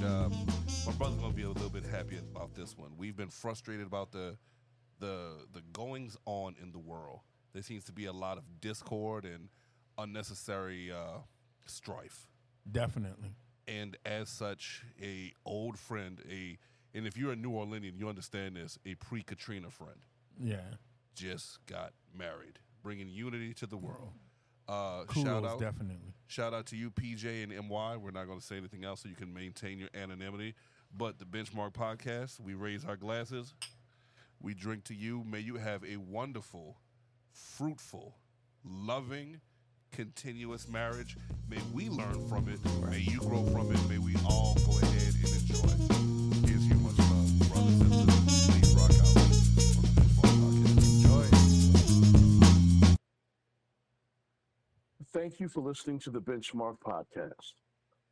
and um, my brother's gonna be a little bit happy about this one. We've been frustrated about the the the goings on in the world. There seems to be a lot of discord and unnecessary uh, strife. Definitely. And as such, a old friend, a and if you're a New Orleanian, you understand this, a pre Katrina friend. Yeah. Just got married, bringing unity to the world. Uh, Kudos, shout out definitely shout out to you, PJ and MY. We're not going to say anything else, so you can maintain your anonymity. But the Benchmark Podcast, we raise our glasses, we drink to you. May you have a wonderful, fruitful, loving, continuous marriage. May we learn from it. May you grow from it. May we all go ahead Thank you for listening to the Benchmark Podcast,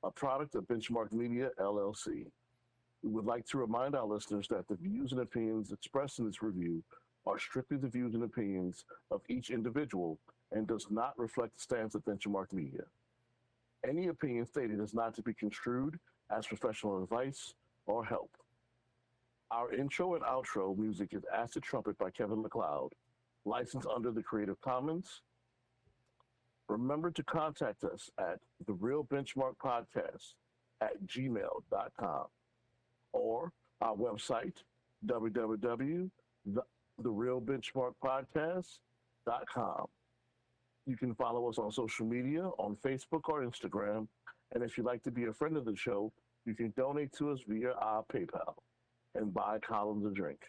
a product of Benchmark Media, LLC. We would like to remind our listeners that the views and opinions expressed in this review are strictly the views and opinions of each individual and does not reflect the stance of Benchmark Media. Any opinion stated is not to be construed as professional advice or help. Our intro and outro music is Acid Trumpet by Kevin MacLeod, licensed under the Creative Commons. Remember to contact us at the Real Benchmark Podcast at gmail.com or our website, www.therealbenchmarkpodcast.com. You can follow us on social media on Facebook or Instagram. And if you'd like to be a friend of the show, you can donate to us via our PayPal and buy columns a drink.